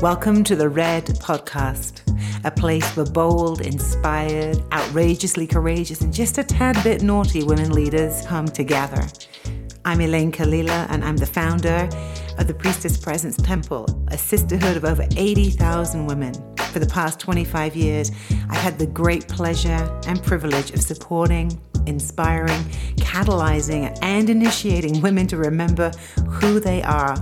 Welcome to the Red Podcast, a place for bold, inspired, outrageously courageous, and just a tad bit naughty women leaders come together. I'm Elayne Kalila, and I'm the founder of the Priestess Presence Temple, a sisterhood of over 80,000 women. For the past 25 years, I've had the great pleasure and privilege of supporting, inspiring, catalyzing, and initiating women to remember who they are.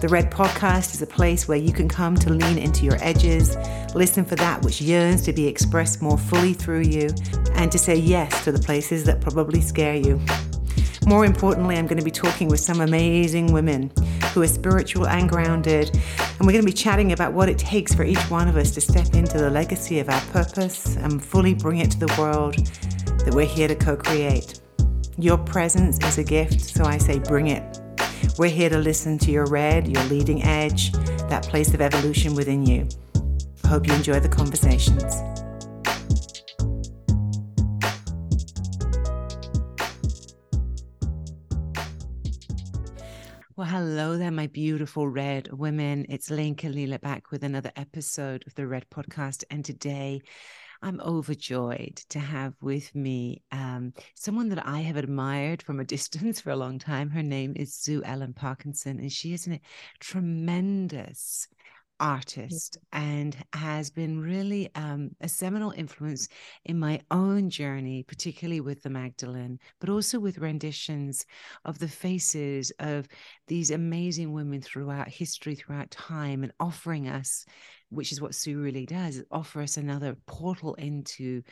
The Red Podcast is a place where you can come to lean into your edges, listen for that which yearns to be expressed more fully through you, and to say yes to the places that probably scare you. More importantly, I'm going to be talking with some amazing women who are spiritual and grounded, and we're going to be chatting about what it takes for each one of us to step into the legacy of our purpose and fully bring it to the world that we're here to co create. Your presence is a gift, so I say bring it. We're here to listen to your red, your leading edge, that place of evolution within you. Hope you enjoy the conversations. Well, hello there, my beautiful red women. It's Lane Kalila back with another episode of the Red Podcast. And today I'm overjoyed to have with me um, someone that I have admired from a distance for a long time. Her name is Sue Ellen Parkinson, and she is a tremendous artist and has been really um, a seminal influence in my own journey, particularly with the Magdalene, but also with renditions of the faces of these amazing women throughout history, throughout time, and offering us, which is what Sue really does, offer us another portal into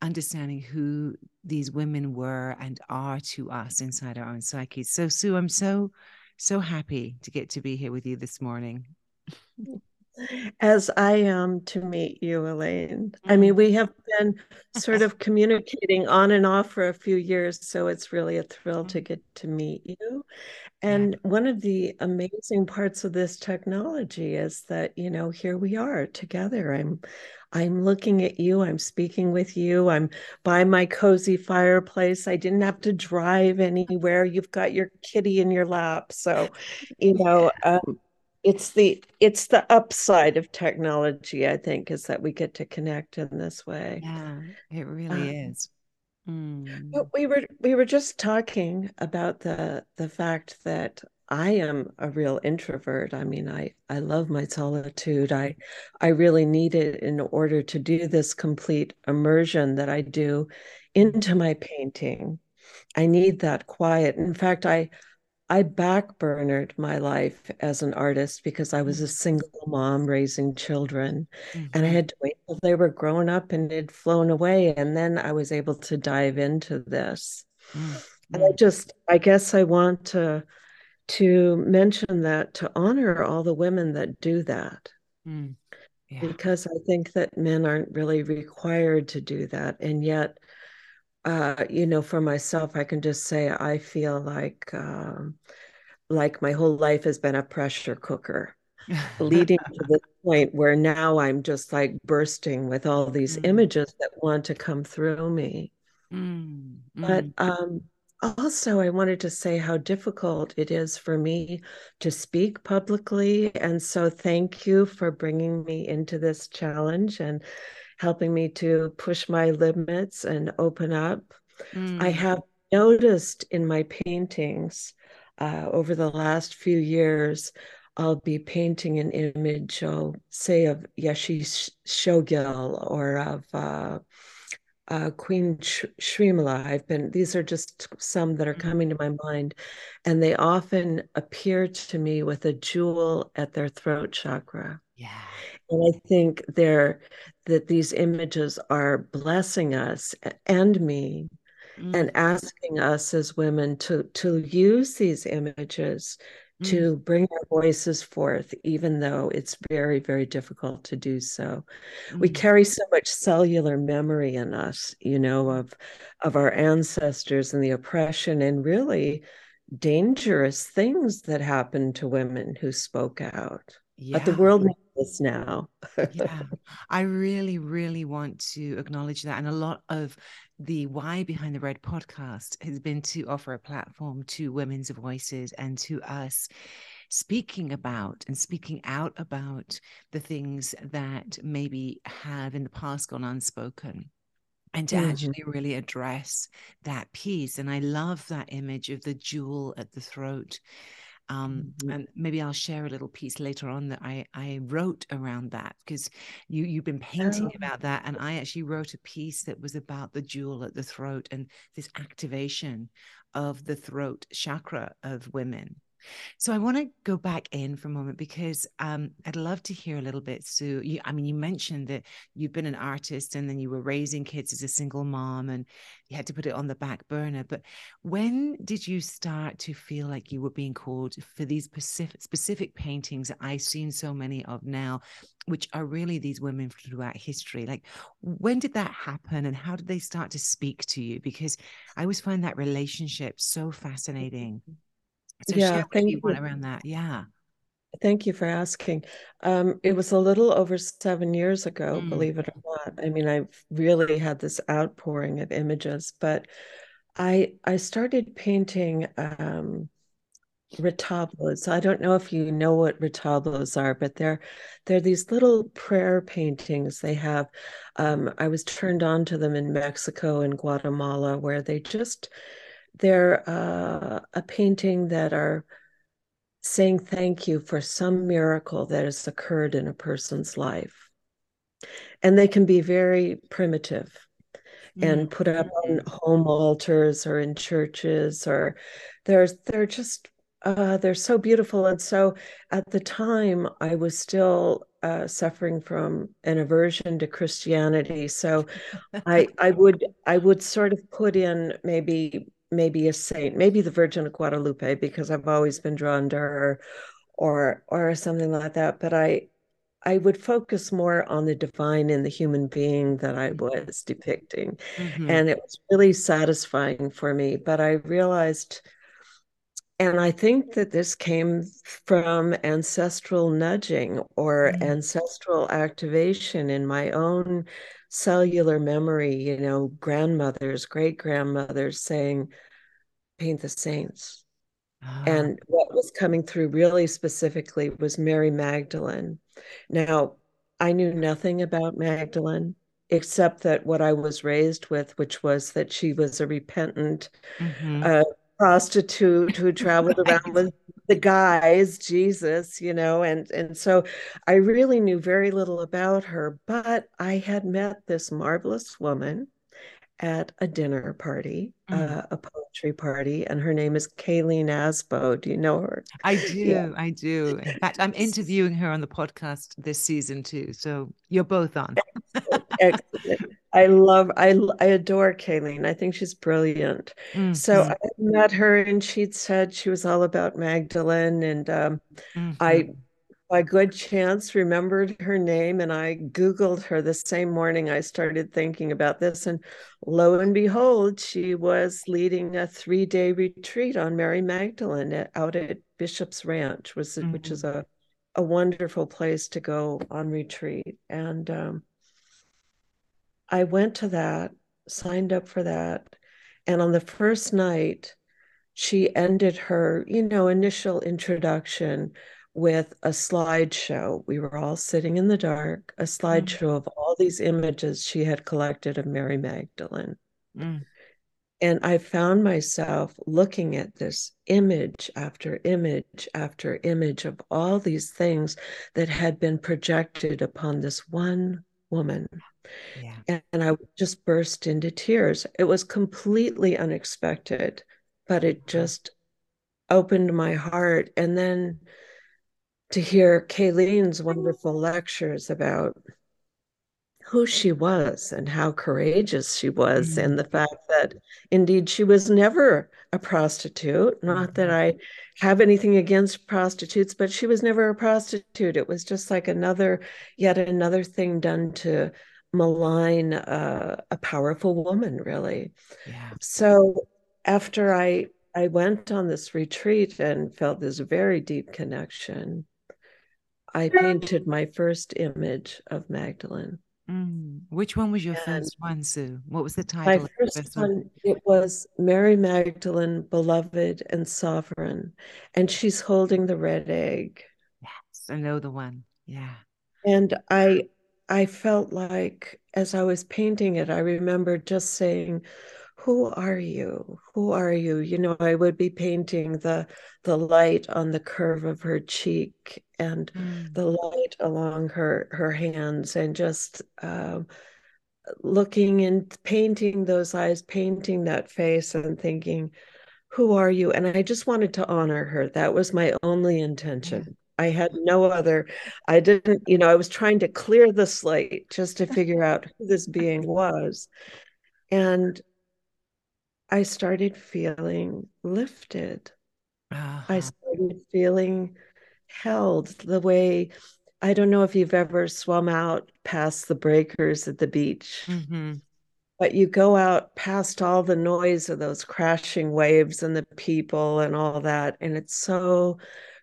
understanding who these women were and are to us inside our own psyches. So, Sue, I'm so, so happy to get to be here with you this morning. As I am to meet you, Elayne. I mean, mm-hmm. we have been sort of communicating on and off for a few years, so it's really a thrill to get to meet you. And one of the amazing parts of this technology is that, you know, here we are together. I'm I'm looking at you, I'm speaking with you, I'm by my cozy fireplace. I didn't have to drive anywhere. You've got your kitty in your lap. So, you know, um, it's the it's the upside of technology i think is that we get to connect in this way. Yeah it really um, is. Mm. but we were we were just talking about the the fact that i am a real introvert. I mean i i love my solitude. I i really need it in order to do this complete immersion that i do into my painting. I need that quiet. In fact i I backburnered my life as an artist because I was a mm. single mom raising children mm-hmm. and I mm-hmm. had to wait till they were grown up and had flown away. And then I was able to dive into this. Mm-hmm. And I just, I guess I want to to mention that to honor all the women that do that. Mm. Yeah. Because I think that men aren't really required to do that. And yet uh, you know, for myself, I can just say I feel like um, like my whole life has been a pressure cooker, leading to the point where now I'm just like bursting with all these mm. images that want to come through me. Mm. But mm. um, also, I wanted to say how difficult it is for me to speak publicly, and so thank you for bringing me into this challenge and helping me to push my limits and open up. Mm. I have noticed in my paintings uh, over the last few years, I'll be painting an image, oh, say, of Yeshe Tsogyal or of uh, uh, Queen Sh- Shrimala. I've been, these are just some that are mm. coming to my mind. And they often appear to me with a jewel at their throat chakra. Yeah. And I think they're that these images are blessing us and me mm. and asking us as women to to use these images mm. to bring our voices forth even though it's very very difficult to do so mm. we carry so much cellular memory in us you know of of our ancestors and the oppression and really dangerous things that happened to women who spoke out yeah. but the world needs this now. yeah, I really, really want to acknowledge that. And a lot of the why behind the Red podcast has been to offer a platform to women's voices and to us speaking about and speaking out about the things that maybe have in the past gone unspoken and to mm-hmm. actually really address that piece. And I love that image of the jewel at the throat. Um, mm-hmm. and maybe I'll share a little piece later on that I, I wrote around that because you you've been painting oh. about that, and I actually wrote a piece that was about the jewel at the throat and this activation of the throat chakra of women. So I want to go back in for a moment because um, I'd love to hear a little bit, Sue. You, I mean, you mentioned that you've been an artist and then you were raising kids as a single mom and you had to put it on the back burner. But when did you start to feel like you were being called for these specific, specific paintings that I've seen so many of now, which are really these women throughout history? Like, when did that happen and how did they start to speak to you? Because I always find that relationship so fascinating. So yeah, thank you around that. Yeah. Thank you for asking. Um, it was a little over seven years ago, mm. believe it or not. I mean, I really had this outpouring of images, but I I started painting um, retablos. I don't know if you know what retablos are, but they're they're these little prayer paintings. They have. Um, I was turned on to them in Mexico and Guatemala, where they just they're uh, a painting that are saying thank you for some miracle that has occurred in a person's life. And they can be very primitive mm-hmm. and put up on home altars or in churches or there's they're just uh, they're so beautiful and so at the time i was still uh, suffering from an aversion to christianity so i i would i would sort of put in maybe maybe a saint, maybe the Virgin of Guadalupe, because I've always been drawn to her, or or something like that. But I I would focus more on the divine in the human being that I was depicting. Mm-hmm. And it was really satisfying for me. But I realized, and I think that this came from ancestral nudging or mm-hmm. ancestral activation in my own cellular memory, you know, grandmothers, great grandmothers saying, paint the saints. Ah. And what was coming through really specifically was Mary Magdalene. Now, I knew nothing about Magdalene except that what I was raised with, which was that she was a repentant mm-hmm. uh, prostitute who traveled around with the guys jesus you know and and so i really knew very little about her but i had met this marvelous woman at a dinner party mm. uh, a poetry party and her name is kayleen asbo do you know her i do yeah. i do in fact i'm interviewing her on the podcast this season too so you're both on Excellent. Excellent. I love, I, I adore Kayleen. I think she's brilliant. Mm-hmm. So I met her and she'd said she was all about Magdalene. And um, mm-hmm. I, by good chance, remembered her name and I Googled her the same morning I started thinking about this. And lo and behold, she was leading a three day retreat on Mary Magdalene at, out at Bishop's Ranch, was, mm-hmm. which is a, a wonderful place to go on retreat. And um, I went to that, signed up for that. And on the first night, she ended her, you know, initial introduction with a slideshow. We were all sitting in the dark, a slideshow mm. of all these images she had collected of Mary Magdalene. Mm. And I found myself looking at this image after image after image of all these things that had been projected upon this one woman. Yeah. And, and I just burst into tears. It was completely unexpected, but it just opened my heart. And then to hear Kayleen's wonderful lectures about who she was and how courageous she was, mm-hmm. and the fact that indeed she was never a prostitute. Not that mm-hmm. I have anything against prostitutes, but she was never a prostitute. It was just like another, yet another thing done to malign uh, a powerful woman, really. Yeah. So after I I went on this retreat and felt this very deep connection, I painted my first image of Magdalene. Mm. Which one was your and first one, Sue? What was the title? My first, first one, one, it was Mary Magdalene, Beloved and Sovereign. And she's holding the red egg. Yes, I know the one. Yeah. And I I felt like as I was painting it, I remember just saying, who are you who are you you know i would be painting the the light on the curve of her cheek and mm. the light along her her hands and just um, looking and painting those eyes painting that face and thinking who are you and i just wanted to honor her that was my only intention yeah. I had no other. I didn't, you know, I was trying to clear the slate just to figure out who this being was. And I started feeling lifted. Uh-huh. I started feeling held the way I don't know if you've ever swum out past the breakers at the beach, mm-hmm. but you go out past all the noise of those crashing waves and the people and all that, and it's so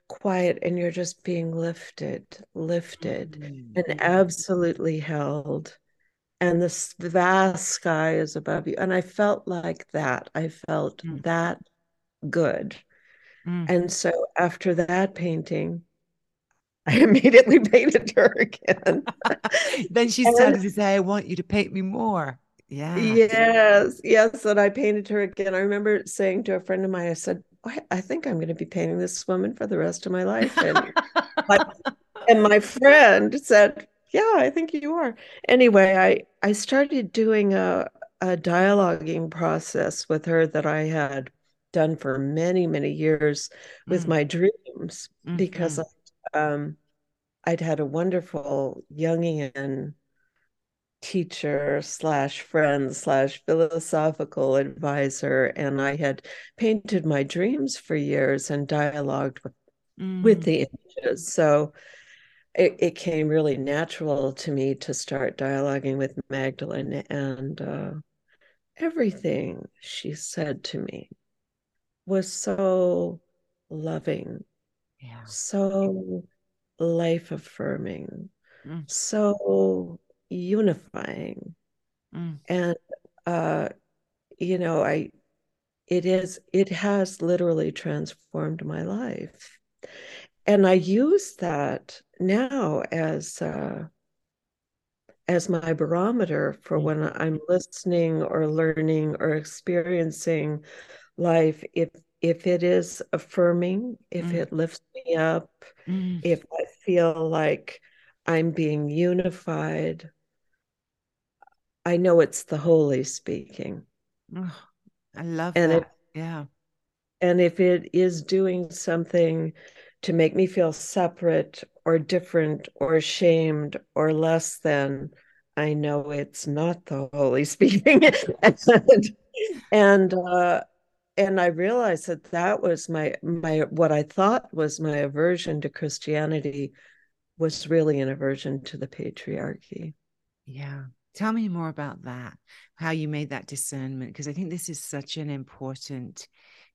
quiet, and you're just being lifted, lifted, mm-hmm. and absolutely held and this vast sky is above you. And I felt like that. I felt mm. that good. Mm. And so after that painting, I immediately painted her again. then she started to say, I want you to paint me more. Yeah. Yes. Yes. And I painted her again. I remember saying to a friend of mine, I said, I think I'm going to be painting this woman for the rest of my life. And, and my friend said, yeah, I think you are. Anyway, I I started doing a a dialoguing process with her that I had done for many many years with mm. my dreams mm-hmm. because I, um I'd had a wonderful Jungian teacher slash friend slash philosophical advisor and I had painted my dreams for years and dialogued with, mm. with the images. So it, it came really natural to me to start dialoguing with Magdalene and uh, everything she said to me was so loving, yeah. so life affirming, mm. so unifying. Mm. And, uh, you know, I, it is, it has literally transformed my life and I use that now as uh, as my barometer for mm. when I'm listening or learning or experiencing life. If if it is affirming, if mm. it lifts me up, mm. if I feel like I'm being unified, I know it's the Holy speaking. Oh, I love and that. If, yeah. And if it is doing something to make me feel separate or different or ashamed or less than, I know it's not the Holy speaking. and and, uh, and I realized that that was my my what I thought was my aversion to Christianity was really an aversion to the patriarchy. Yeah. Tell me more about that, how you made that discernment, because I think this is such an important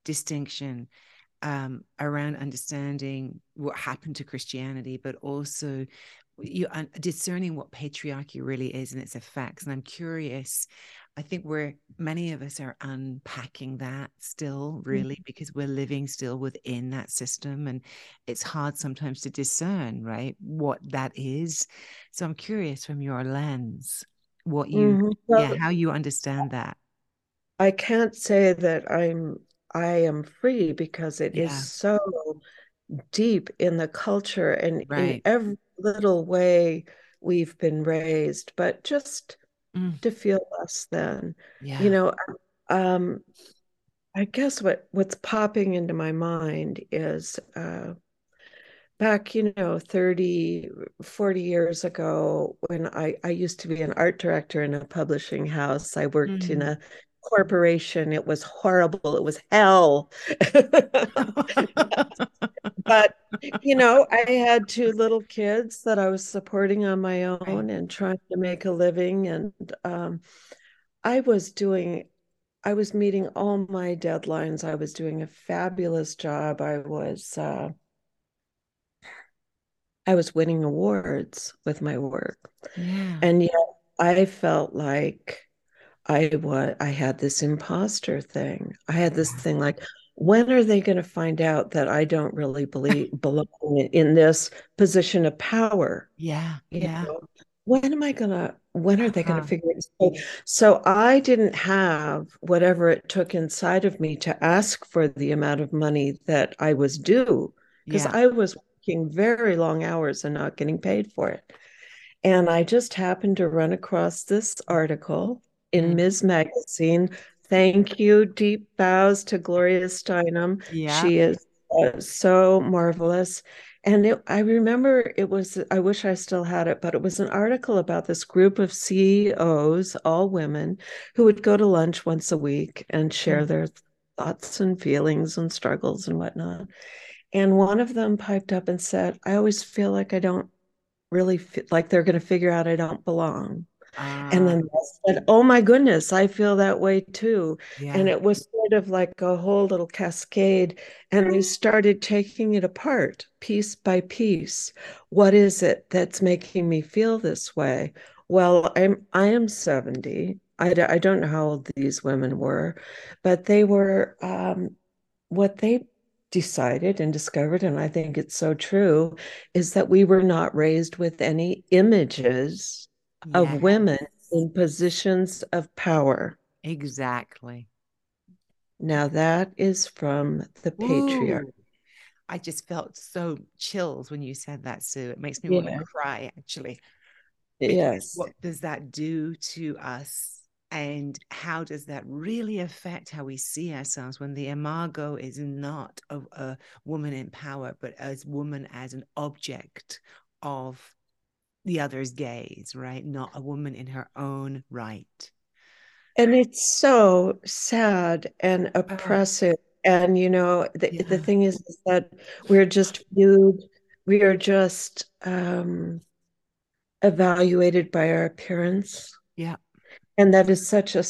distinction um, around understanding what happened to Christianity, but also you uh, discerning what patriarchy really is and its effects. And I'm curious. I think we're many of us are unpacking that still, really, mm-hmm. because we're living still within that system, and it's hard sometimes to discern, right, what that is. So I'm curious from your lens, what you, mm-hmm. yeah, how you understand that. I can't say that I'm I am free because it yeah. is so deep in the culture and right. in every little way we've been raised, but just mm. to feel less than. Yeah. You know, um, I guess what what's popping into my mind is uh, back you know 30 40 years ago when i i used to be an art director in a publishing house i worked mm. in a corporation. It was horrible. It was hell. but, you know, I had two little kids that I was supporting on my own and trying to make a living. And um, I was doing, I was meeting all my deadlines. I was doing a fabulous job. I was, uh, I was winning awards with my work. Yeah. And yet I felt like I was I had this imposter thing. I had this thing like, when are they going to find out that I don't really believe belong in this position of power? Yeah, yeah. Know? When am I gonna? When are they uh-huh. going to figure it out? So I didn't have whatever it took inside of me to ask for the amount of money that I was due because yeah. I was working very long hours and not getting paid for it. And I just happened to run across this article in mm. Ms. Magazine. Thank you. Deep bows to Gloria Steinem. Yeah. She is uh, so marvelous. And it, I remember it was, I wish I still had it, but it was an article about this group of CEOs, all women, who would go to lunch once a week and share mm. their thoughts and feelings and struggles and whatnot. And one of them piped up and said, I always feel like I don't really feel like they're going to figure out I don't belong. And then ah. I said, Oh my goodness, I feel that way too. Yeah. And it was sort of like a whole little cascade. And we started taking it apart piece by piece. What is it that's making me feel this way? Well, I'm I am 70. I, I don't know how old these women were, but they were um, what they decided and discovered, and I think it's so true, is that we were not raised with any images yes. of women in positions of power. Exactly. Now that is from the patriarch. I just felt so chills when you said that, Sue. It makes me yeah. want to cry, actually. Yes. What does that do to us? And how does that really affect how we see ourselves when the imago is not of a woman in power, but as woman as an object of the other's gaze, right? Not a woman in her own right. And it's so sad and uh-huh. oppressive. And, you know, the, yeah. the thing is, is that we're just viewed, we are just um, evaluated by our appearance. Yeah. And that is such a,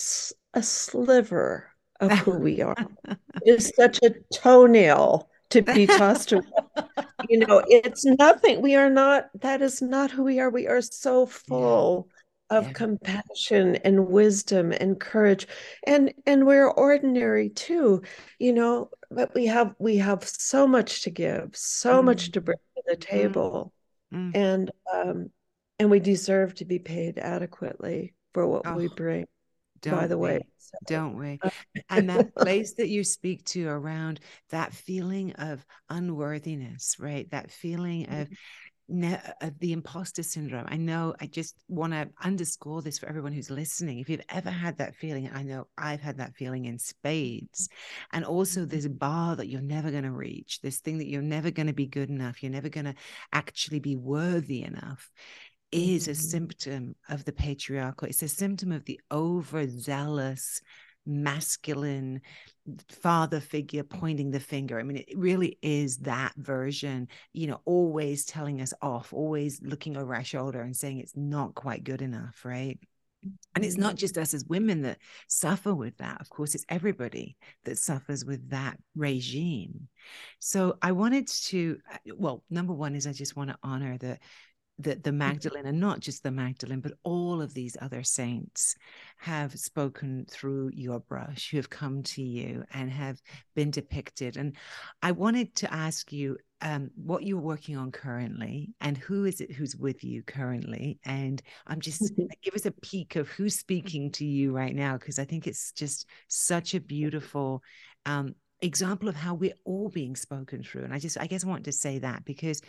a sliver of who we are. it is such a toenail to be tossed away. you know, it's nothing. We are not, that is not who we are. We are so full yeah. of yeah. compassion and wisdom and courage. And and we're ordinary too, you know, but we have we have so much to give, so mm. much to bring to the mm-hmm. table. Mm. And um and we deserve to be paid adequately for what oh. we bring. Don't by the we? way. So, don't we? Uh, and that place that you speak to around that feeling of unworthiness, right? That feeling of mm-hmm. of the imposter syndrome. I know I just want to underscore this for everyone who's listening. If you've ever had that feeling, I know I've had that feeling in spades. And also mm-hmm. this bar that you're never going to reach, this thing that you're never going to be good enough, you're never going to actually be worthy enough is a mm-hmm. symptom of the patriarchal. It's a symptom of the overzealous masculine father figure pointing the finger. I mean, it really is that version, you know, always telling us off, always looking over our shoulder and saying it's not quite good enough, right? And it's not mm-hmm. just us as women that suffer with that. Of course, it's everybody that suffers with that regime. So I wanted to, uh, well, number one is I just want to honor that the, the mm-hmm. Magdalene, and not just the Magdalene, but all of these other saints have spoken through your brush, who have come to you and have been depicted. And I wanted to ask you um, what you're working on currently and who is it who's with you currently. And I'm just mm-hmm. give us a peek of who's speaking to you right now, because I think it's just such a beautiful um, example of how we're all being spoken through. And I just, I guess I want to say that because,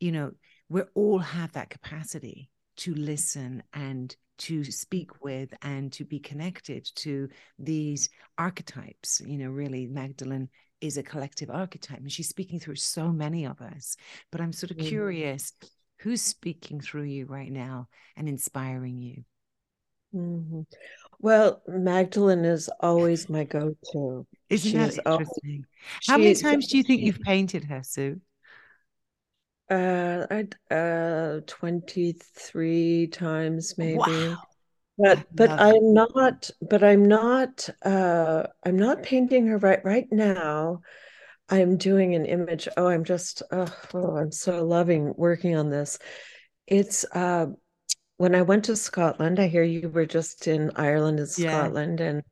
you know, we all have that capacity to listen and to speak with and to be connected to these archetypes. You know, really, Magdalene is a collective archetype and she's speaking through so many of us. But I'm sort of mm-hmm. curious who's speaking through you right now and inspiring you? Mm-hmm. Well, Magdalene is always my go to. Isn't she that interesting? Always, How many times do you think you've painted her, Sue? Uh I uh 23 times maybe. Wow. but but i'm not but i'm not uh i'm not painting her right right now. I'm doing an image. Oh i'm just oh, oh i'm so loving working on this. It's uh when I went to Scotland, I hear you were just in Ireland and Yeah. Scotland, and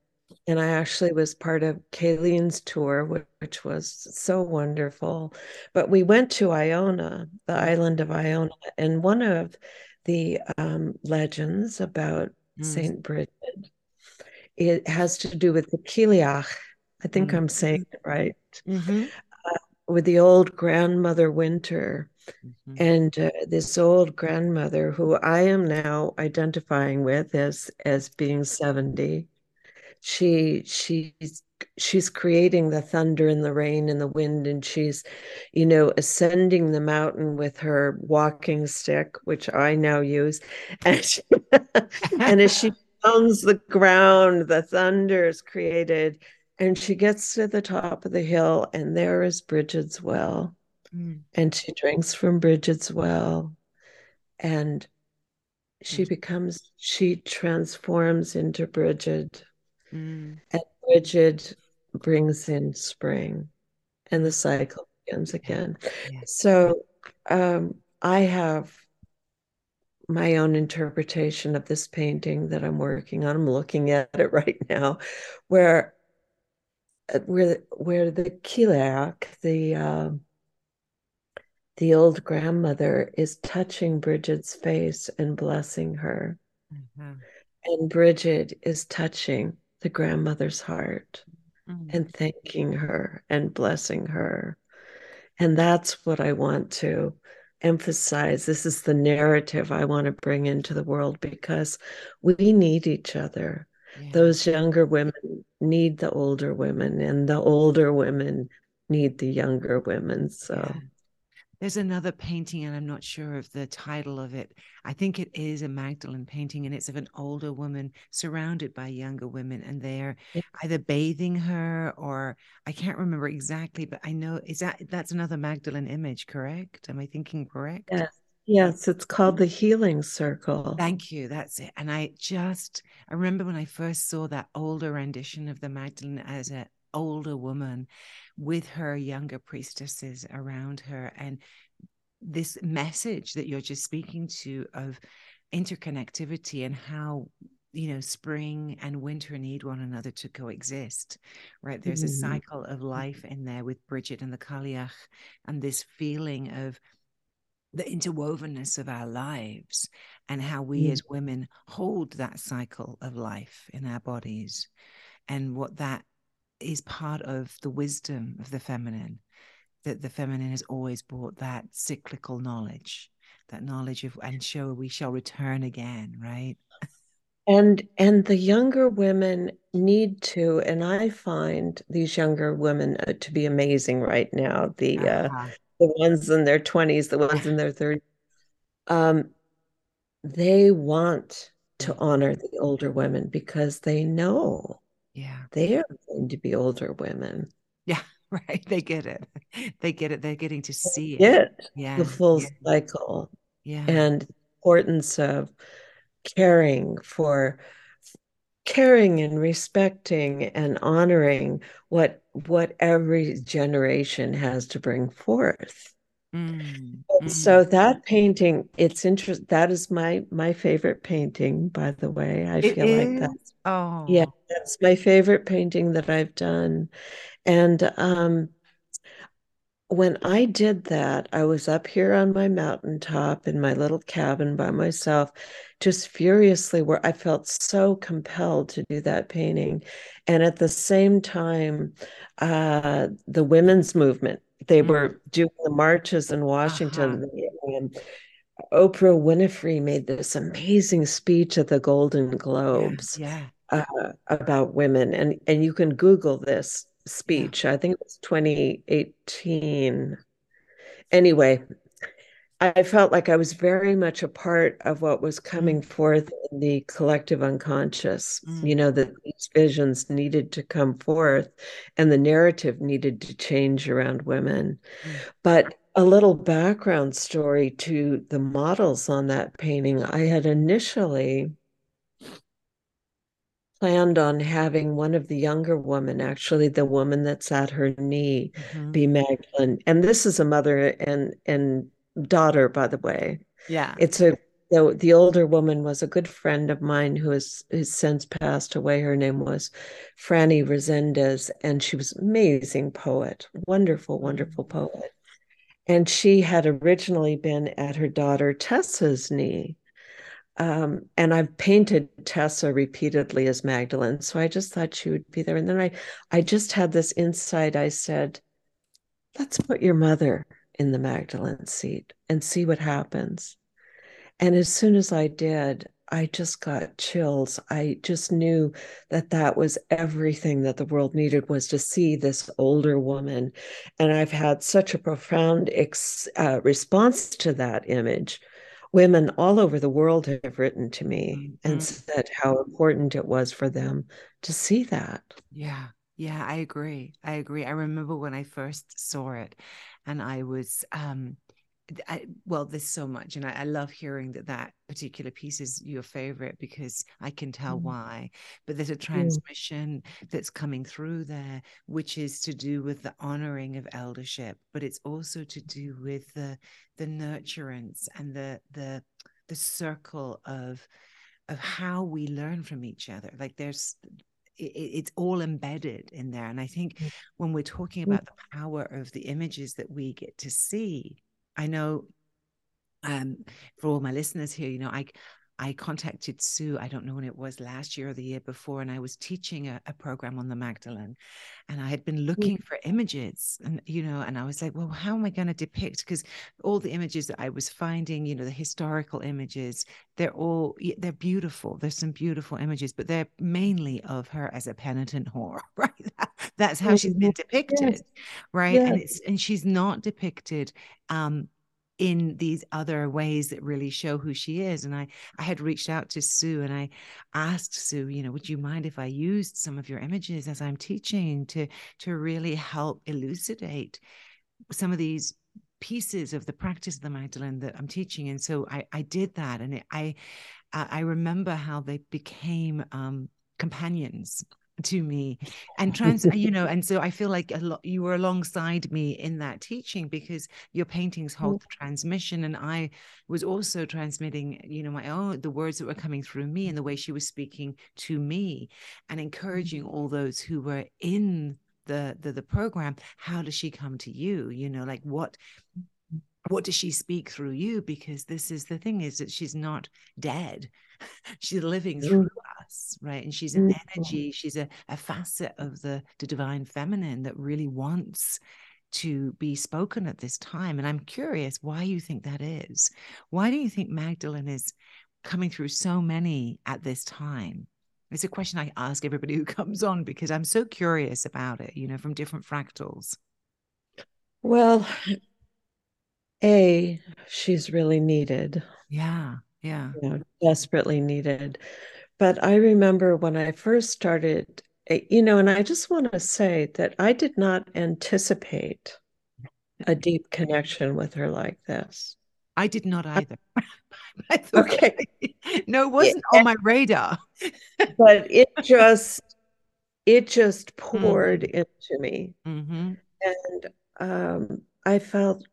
and I actually was part of Kayleen's tour, which, which was so wonderful. But we went to Iona, the island of Iona, and one of the um, legends about Mm. Saint Bridget it has to do with the Cailleach. I think Mm. I'm saying it right. Mhm. With the old grandmother Winter, Mhm. and uh, this old grandmother who I am now identifying with as as being 70 she she's she's creating the thunder and the rain and the wind and she's you know ascending the mountain with her walking stick which I now use and she, and as she pounds the ground the thunder is created and she gets to the top of the hill and there is Bridget's well Mm. and she drinks from Bridget's well and she Mm. becomes she transforms into Bridget Mm. and Bridget brings in spring and the cycle begins again Yeah. so um, I have my own interpretation of this painting that I'm working on I'm looking at it right now where uh, where where the Cailleach the um the old grandmother is touching Bridget's face and blessing her. Mhm. And Bridget is touching the grandmother's heart Mm. and thanking her and blessing her. And that's what I want to emphasize. This is the narrative I want to bring into the world because we need each other. Yeah. Those younger women need the older women, and the older women need the younger women. So. Yeah. There's another painting, and I'm not sure of the title of it. I think it is a Magdalene painting, and it's of an older woman surrounded by younger women, and they're Yeah. either bathing her or I can't remember exactly, but I know is that that's another Magdalene image, correct? Am I thinking correct? Yes, yes, it's called the Healing Circle. Thank you. That's it. And I just, I remember when I first saw that older rendition of the Magdalene as an older woman with her younger priestesses around her. And this message that you're just speaking to of interconnectivity and how you know spring and winter need one another to coexist right there's a Mhm. cycle of life in there with bridget and the Cailleach and this feeling of the interwovenness of our lives and how we Mm. as women hold that cycle of life in our bodies and what that is part of the wisdom of the feminine that the feminine has always brought that cyclical knowledge that knowledge of and show we shall return again right And and the younger women need to, and I find these younger women uh, to be amazing right now. The uh, Uh-huh. the ones in their 20s, the ones in their 30s. Um, they want to honor the older women because they know yeah. They are going to be older women. yeah right. They get it. They get it. They're getting to see it. Get yeah the full yeah. cycle. yeah. and the importance of caring for caring and respecting and honoring what what every generation has to bring forth Mm, so mm. that painting it's interest that is my my favorite painting by the way i It feel like is? that's oh yeah that's my favorite painting that i've done and um when I did that, I was up here on my mountaintop in my little cabin by myself, just furiously where I felt so compelled to do that painting. And at the same time, uh, the women's movement, they Mm. were doing the marches in Washington. And Oprah Winfrey made this amazing speech at the Golden Globes yeah uh, about women, and and you can Google this speech. I think it was 2018. Anyway, I felt like I was very much a part of what was coming forth in the collective unconscious. Mm. You know, that these visions needed to come forth and the narrative needed to change around women. Mm. But a little background story to the models on that painting. I had initially planned on having one of the younger women, actually the woman that's at her knee, Mhm. be Magdalene. And this is a mother and and daughter, by the way. yeah It's a the the older woman was a good friend of mine who has, has since passed away. Her name was Franny Resendez, and she was amazing poet, wonderful, wonderful Mm-hmm. poet. And she had originally been at her daughter Tessa's knee. Um, and I've painted Tessa repeatedly as Magdalene, so I just thought she would be there. And then I, I just had this insight. I said, "Let's put your mother in the Magdalene seat and see what happens." And as soon as I did, I just got chills. I just knew that that was everything that the world needed was to see this older woman. And I've had such a profound ex, uh, response to that image. Women all over the world have written to me mm-hmm. and said how important it was for them to see that. Yeah. Yeah, I agree. I agree. I remember when I first saw it and I was um I, well, there's so much, and I, I, love hearing that that particular piece is your favorite because I can tell mm. why. But there's a transmission mm. that's coming through there, which is to do with the honoring of eldership, but it's also to do with the the nurturance and the the the circle of of how we learn from each other. Like there's it, it's all embedded in there. And I think mm. when we're talking about the power of the images that we get to see, I know um, for all my listeners here, you know, I I contacted Sue, I don't know when it was last year or the year before, and I was teaching a, a program on the Magdalene. And I had been looking for images and, you know, and I was like, well, how am I going to depict? Because all the images that I was finding, you know, the historical images, they're all, they're beautiful. There's some beautiful images, but they're mainly of her as a penitent whore, right? That's how she's been depicted, yes. right? Yes. And it's, and she's not depicted um, in these other ways that really show who she is and i i had reached out to sue and i asked sue you know would you mind if i used some of your images as i'm teaching to to really help elucidate some of these pieces of the practice of the magdalene that i'm teaching? And so i i did that and it, i i remember how they became um companions to me and trans you know and so i feel like a lot you were alongside me in that teaching because your paintings hold mm. the transmission and i was also transmitting you know my own the words that were coming through me and the way she was speaking to me and mm. encouraging all those who were in the the, the program how does she come to you? You know like what what does she speak through you? Because this is the thing is that she's not dead. She's living mm. through us right? And she's an mm-hmm. energy she's a, a facet of the, the divine feminine that really wants to be spoken at this time. And i'm curious why you think that is. Why do you think magdalene is coming through so many at this time? It's a question i ask everybody who comes on because i'm so curious about it you know from different fractals. Well a she's really needed. Yeah yeah. You know, desperately needed but i remember when i first started eh, you know and i just want to say that i did not anticipate a deep connection with her like this i did not either okay no it wasn't yeah. on my radar but it just it just poured mm-hmm. into me mm-hmm. and um i felt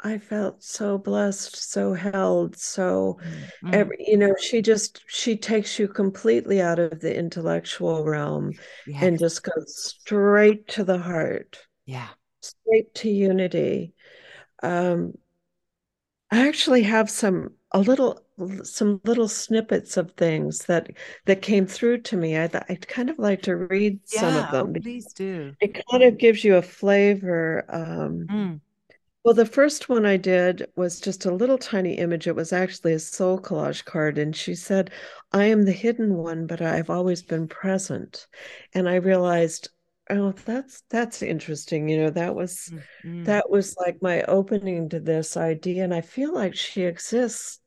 I felt so blessed, so held, so mm-hmm. every, you know, she just she takes you completely out of the intellectual realm yes. and just goes straight to the heart. Yeah. Straight to unity. Um I actually have some a little some little snippets of things that that came through to me. I I'd kind of like to read yeah, some of them. Please do. It kind of gives you a flavor. Um mm. Well, the first one I did was just a little tiny image. It was actually a soul collage card. And she said, I am the hidden one, but I've always been present. And I realized, oh, that's that's interesting. You know, that was mm-hmm. that was like my opening to this idea. And I feel like she exists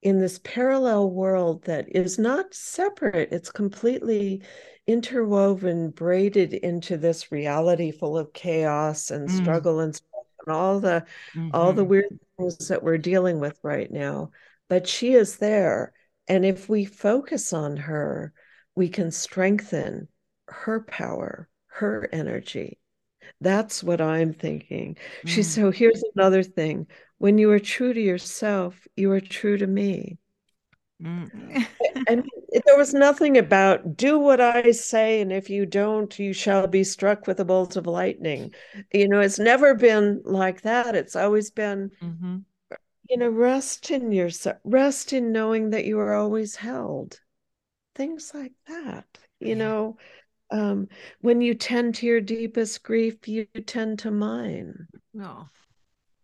in this parallel world that is not separate. It's completely interwoven, braided into this reality full of chaos and mm. struggle and and all the mm-hmm. all the mm-hmm. weird things that we're dealing with right now but she is there and if we focus on her we can strengthen her power her energy That's what I'm thinking. Mm. She so here's another thing. When you are true to yourself, you are true to me. Mm. and there was nothing about do what I say, and if you don't, you shall be struck with a bolt of lightning. You know, it's never been like that. It's always been, mm-hmm. you know, rest in yourself, rest in knowing that you are always held. Things like that, you know. Um, when you tend to your deepest grief, you tend to mine. No.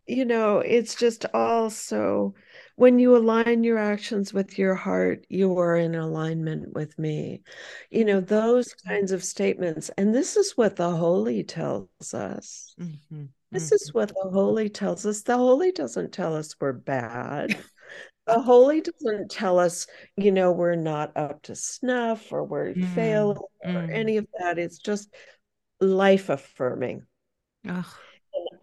You know, it's just all so when you align your actions with your heart, you are in alignment with me. You know, mm-hmm. those kinds of statements. And this is what the Holy tells us. Mm-hmm. This mm-hmm. is what the Holy tells us. The Holy doesn't tell us we're bad. the Holy doesn't tell us, you know, we're not up to snuff or we're mm. failing or mm. any of that. It's just life affirming.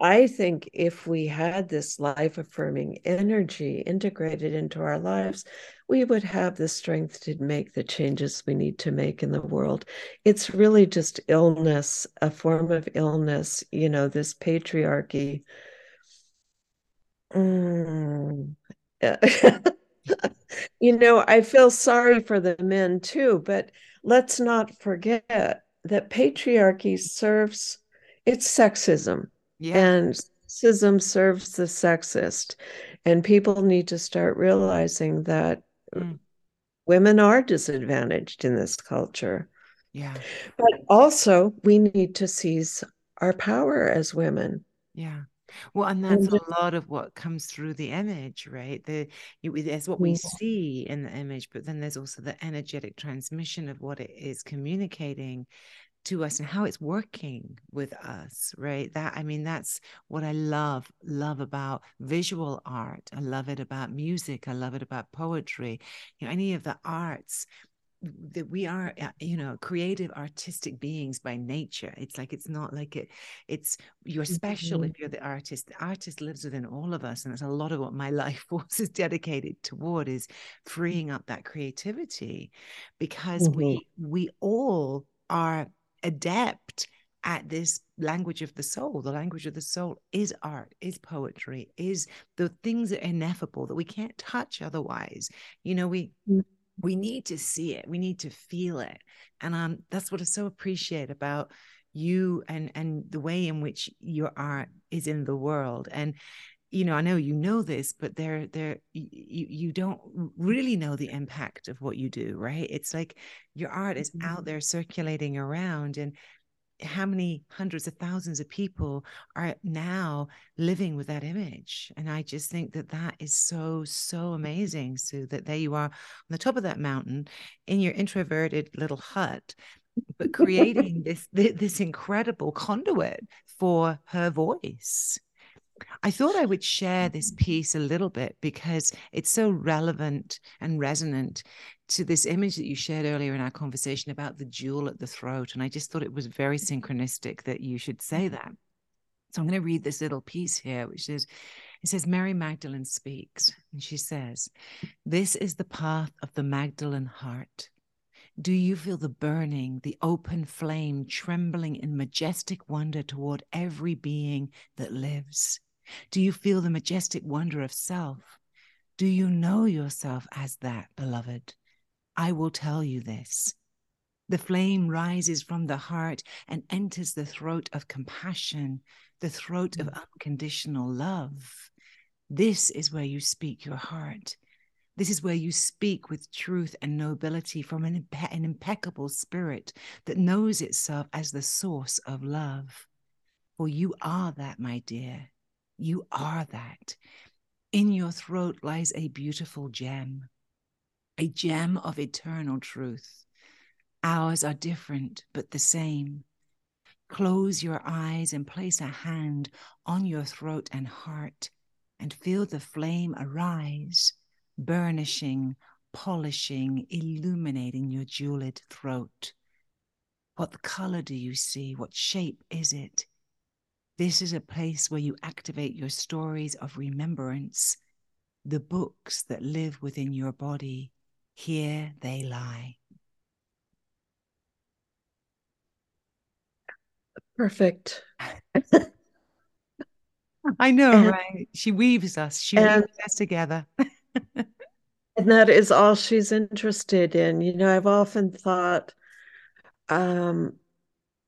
I think if we had this life affirming energy integrated into our lives, we would have the strength to make the changes we need to make in the world. It's really just illness, a form of illness, you know, this patriarchy. Mm. you know, I feel sorry for the men too, but let's not forget that patriarchy serves it's sexism yeah. And sexism serves the sexist. And people need to start realizing that mm. women are disadvantaged in this culture. Yeah. But also, we need to seize our power as women. Yeah. Well, and that's a lot of what comes through the image, right? The there's what we see in the image, but then there's also the energetic transmission of what it is communicating to us and how it's working with us right? That i mean that's what i love love about visual art. I love it about music. I love it about poetry. You know any of the arts that we are uh, you know creative artistic beings by nature. It's like it's not like it it's you're special mm-hmm. if you're the artist. The artist lives within all of us and that's a lot of what my life force is dedicated toward is freeing up that creativity because mm-hmm. we we all are adept at this language of the soul. The language of the soul is art, is poetry, is the things that are ineffable that we can't touch otherwise. You know, we mm. we need to see it, we need to feel it. And um that's what I so appreciate about you and and the way in which your art is in the world. And you know, I know you know this, but there, there, you you don't really know the impact of what you do, right? It's like your art is mm-hmm. out there circulating around, and how many hundreds of thousands of people are now living with that image and i just think that that is so so amazing sue that there you are on the top of that mountain in your introverted little hut but creating this this incredible conduit for her voice I thought I would share this mm-hmm. piece a little bit because it's so relevant and resonant to this image that you shared earlier in our conversation about the jewel at the throat. And I just thought it was very mm-hmm. synchronistic that you should say mm-hmm. that. So I'm going to read this little piece here, which is it says, Mary Magdalene speaks, and she says, This is the path of the Magdalene heart. Do you feel the burning, the open flame trembling in majestic wonder toward every being that lives? Do you feel the majestic wonder of self? Do you know yourself as that, beloved? I will tell you this. The flame rises from the heart and enters the throat of compassion, the throat of mm. unconditional love. This is where you speak your heart. This is where you speak with truth and nobility from an, impe- an impeccable spirit that knows itself as the source of love. For you are that, my dear. You are that. In your throat lies a beautiful gem, a gem of eternal truth. Ours are different, but the same. Close your eyes and place a hand on your throat and heart and feel the flame arise, burnishing, polishing, illuminating your jeweled throat. What color do you see? What shape is it? This is a place where you activate your stories of remembrance, the books that live within your body. Here they lie. Perfect. I know, and, right? She weaves us. She weaves us together. and that is all she's interested in. You know, I've often thought, um,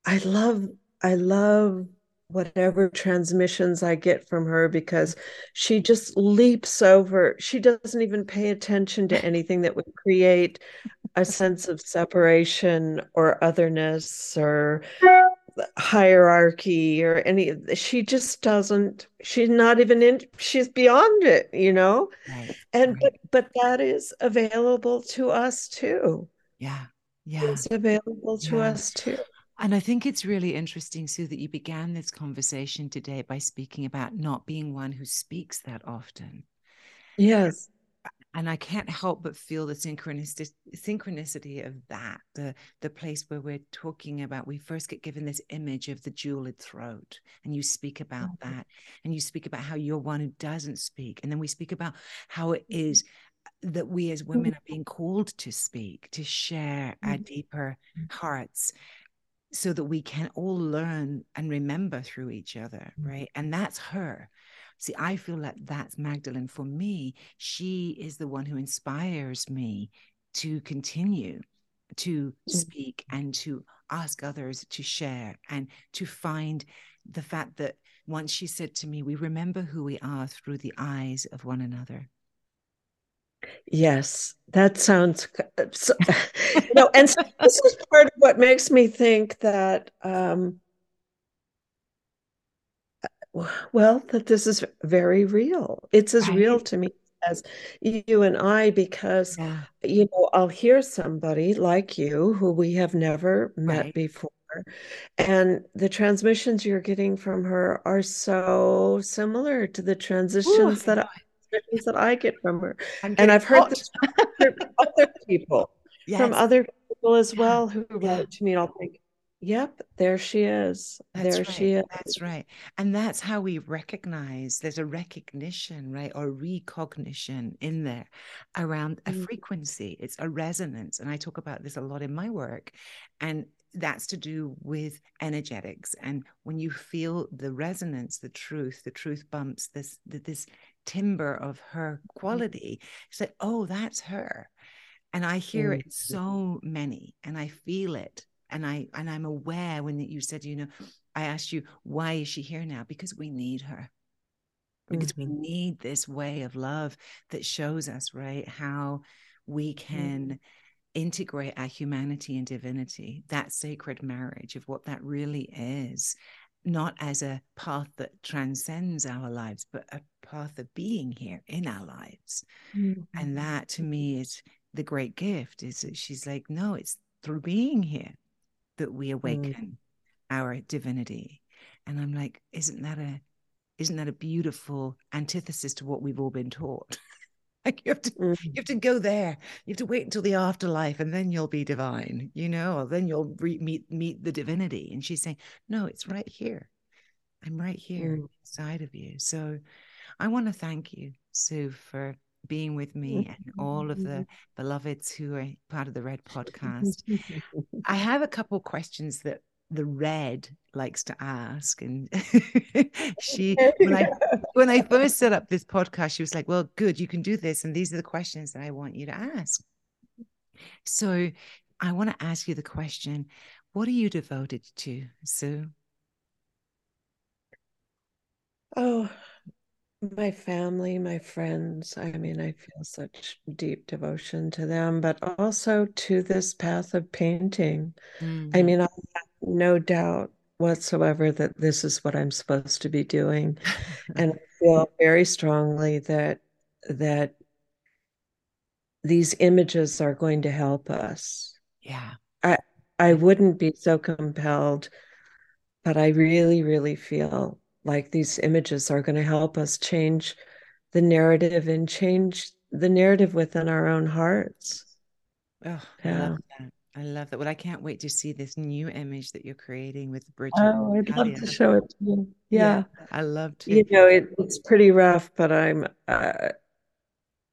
I love, I love whatever transmissions I get from her because she just leaps over. She doesn't even pay attention to anything that would create a sense of separation or otherness or hierarchy or any she just doesn't she's not even in she's beyond it you know right, and right. but but that is available to us too yeah yeah it's available to yeah. us too and I think it's really interesting, Sue, that you began this conversation today by speaking about not being one who speaks that often. Yes and I can't help but feel the synchronicity, synchronicity of that, the the place where we're talking about. We first get given this image of the jeweled throat, and you speak about mm-hmm. that, and you speak about how you're one who doesn't speak, and then we speak about how it mm-hmm. that we as women are being called to speak, to share our mm-hmm. deeper hearts, so that we can all learn and remember through each other, right? And that's her. See, I feel like that's Magdalene for me. She is the one who inspires me to continue to mm. speak and to ask others to share and to find the fact that once she said to me, we remember who we are through the eyes of one another. Yes, that sounds, so, you know, and this is part of what makes me think that um, well, that this is very real. It's as right. real to me as you and I, because, yeah. you know, I'll hear somebody like you who we have never met right. before. And the transmissions you're getting from her are so similar to the transitions Ooh, that I, that I get from her. And I've heard this from other people, yes. from other people as well who yeah. write to me. And I'll think, Yep, there she is. That's there right. she is. That's right. And that's how we recognize there's a recognition, right? Or recognition in there around a mm. frequency. It's a resonance. And I talk about this a lot in my work. And that's to do with energetics. And when you feel the resonance, the truth, the truth bumps this this timber of her mm. quality, it's like, oh, that's her. And I hear mm. it so many and I feel it and i and i'm aware when you said you know i asked you why is she here now because we need her because mm-hmm. we need this way of love that shows us right how we can mm-hmm. integrate our humanity and divinity that sacred marriage of what that really is not as a path that transcends our lives but a path of being here in our lives mm-hmm. and that to me is the great gift is that she's like no it's through being here that we mm. awaken mm. our divinity. And I'm like, isn't that a isn't that a beautiful antithesis to what we've all been taught? like you have to mm. you have to go there. You have to wait until the afterlife and then you'll be divine, you know, or then you'll re- meet meet the divinity. And she's saying, No, it's right here. I'm right here mm. inside of you. So I want to thank you, Sue, for being with me and all of the mm-hmm. beloveds who are part of the Red podcast. I have a couple questions that the Red likes to ask, and she when I when I first set up this podcast, she was like, "Well, good, you can do this, and these are the questions that I want you to ask." So, I want to ask you the question: What are you devoted to, Sue? Oh, my family, my friends. I mean, I feel such deep devotion to them, but also to this path of painting. Mm-hmm. I mean, I have no doubt whatsoever that this is what I'm supposed to be doing. and I feel very strongly that that these images are going to help us. Yeah. I I wouldn't be so compelled, but I really, really feel like these images are going to help us change the narrative and change the narrative within our own hearts. Oh, yeah. I love that. I love that. Well, I can't wait to see this new image that you're creating with Brigid. Oh, I'd love to show it to you. Yeah, yeah I love to. You know, it, it's pretty rough, but I'm uh,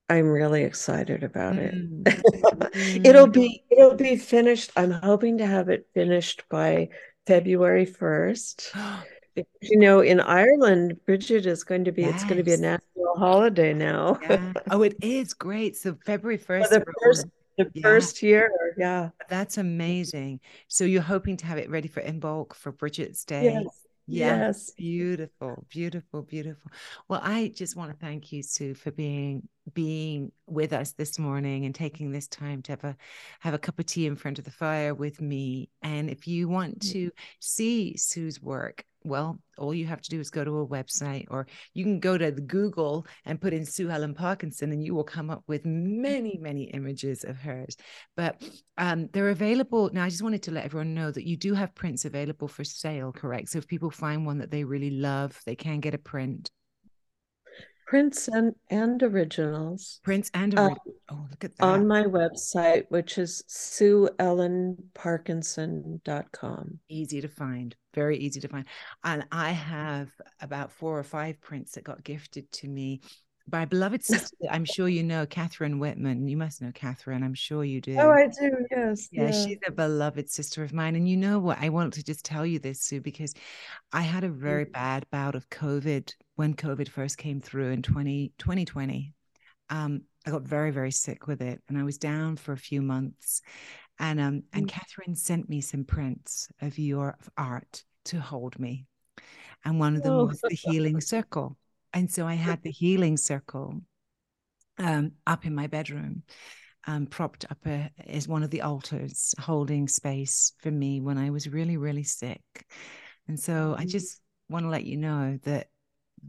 I'm really excited about it. Mm. it'll be it'll be finished. I'm hoping to have it finished by February 1st. you know, in Ireland, Brigid is going to be, yes. it's going to be a national holiday now. yeah. Oh, it is great. So February 1st. the first, the yeah. first year. Yeah. That's amazing. So you're hoping to have it ready for Imbolc for Brigid's Day. Yes. Yes. Beautiful, beautiful, beautiful. Well, I just want to thank you, Sue, for being being with us this morning and taking this time to have a have a cup of tea in front of the fire with me. And if you want mm. to see Sue's work, well, all you have to do is go to a website or you can go to Google and put in Sue Ellen Parkinson and you will come up with many, many images of hers. But um, they're available. Now, I just wanted to let everyone know that you do have prints available for sale, correct? So if people find one that they really love, they can get a print. Prints and, and originals. Prints and um, originals. Um, oh, look at that. On my website, which is sueellenparkinson.com. Easy to find very easy to find. And I have about four or five prints that got gifted to me by beloved sister. I'm sure you know Catherine Whitman. You must know Catherine. I'm sure you do. Oh, I do. Yes. Yeah, yeah, she's a beloved sister of mine. And you know what? I want to just tell you this, Sue, because I had a very mm. bad bout of COVID when COVID first came through in 20, 2020. Um, I got very, very sick with it, and I was down for a few months. And um, and mm. Catherine sent me some prints of your art to hold me, and one of them oh. was the healing circle. And so I had the healing circle um, up in my bedroom, um, propped up a, as one of the altars, holding space for me when I was really, really sick. And so I mm. just want to let you know that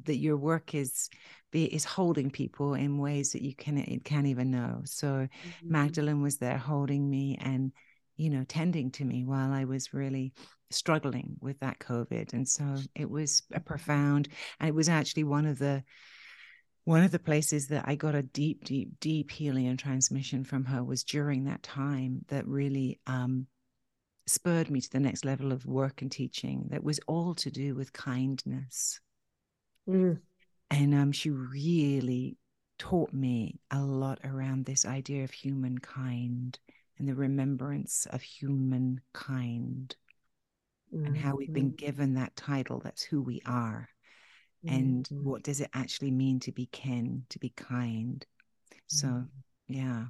that your work is be is holding people in ways that you can it can't even know. So mm-hmm. Magdalene was there holding me and you know tending to me while I was really struggling with that COVID. And so it was a profound and it was actually one of the one of the places that I got a deep, deep, deep healing and transmission from her was during that time that really um, spurred me to the next level of work and teaching that was all to do with kindness. Mm. And um, she really taught me a lot around this idea of humankind and the remembrance of humankind mm-hmm. and how we've been mm-hmm. given that title. That's who we are. Mm-hmm. And what does it actually mean to be kin, to be kind? So, mm-hmm. yeah.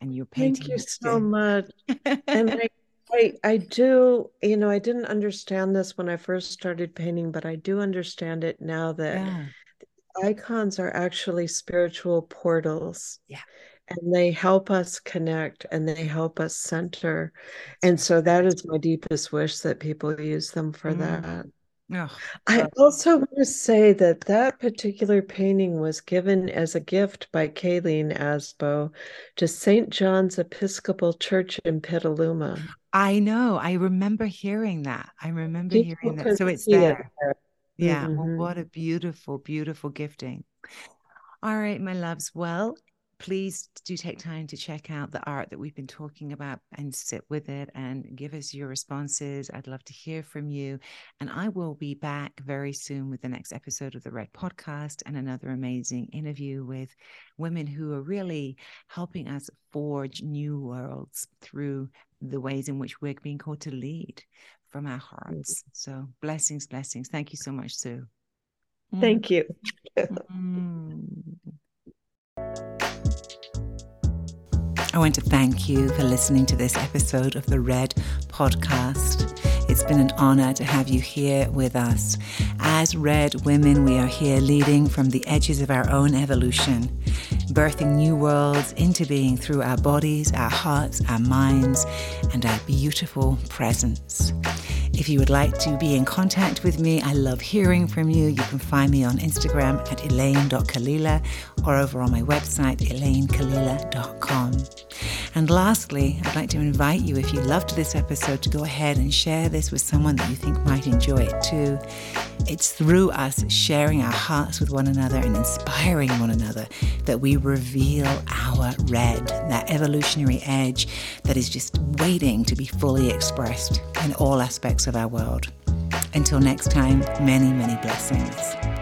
And you're painting. Thank you so much. and I I, I do, you know, I didn't understand this when I first started painting, but I do understand it now that yeah. icons are actually spiritual portals. Yeah. And they help us connect and they help us center. And so that is my deepest wish that people use them for mm. that. Oh, I also want to say that that particular painting was given as a gift by Kayleen Asbo to St. John's Episcopal Church in Petaluma. I know. I remember hearing that. I remember People hearing that. So it's there. It. Yeah. Mm-hmm. Well, what a beautiful, beautiful gifting. All right, my loves. Well, please do take time to check out the art that we've been talking about and sit with it and give us your responses. I'd love to hear from you. And I will be back very soon with the next episode of the Red Podcast and another amazing interview with women who are really helping us forge new worlds through the ways in which we're being called to lead from our hearts. Mm-hmm. So blessings, blessings. Thank you so much, Sue. Thank you. Mm. I want to thank you for listening to this episode of the Red Podcast. It's been an honor to have you here with us. As Red women, we are here leading from the edges of our own evolution, birthing new worlds into being through our bodies, our hearts, our minds, and our beautiful presence. If you would like to be in contact with me, I love hearing from you. You can find me on Instagram at elayne.kalila or over on my website, elaynekalila.com. And lastly, I'd like to invite you, if you loved this episode, to go ahead and share this with someone that you think might enjoy it too. It's through us sharing our hearts with one another and inspiring one another that we reveal our red, that evolutionary edge that is just waiting to be fully expressed in all aspects of our world. Until next time, many, many blessings.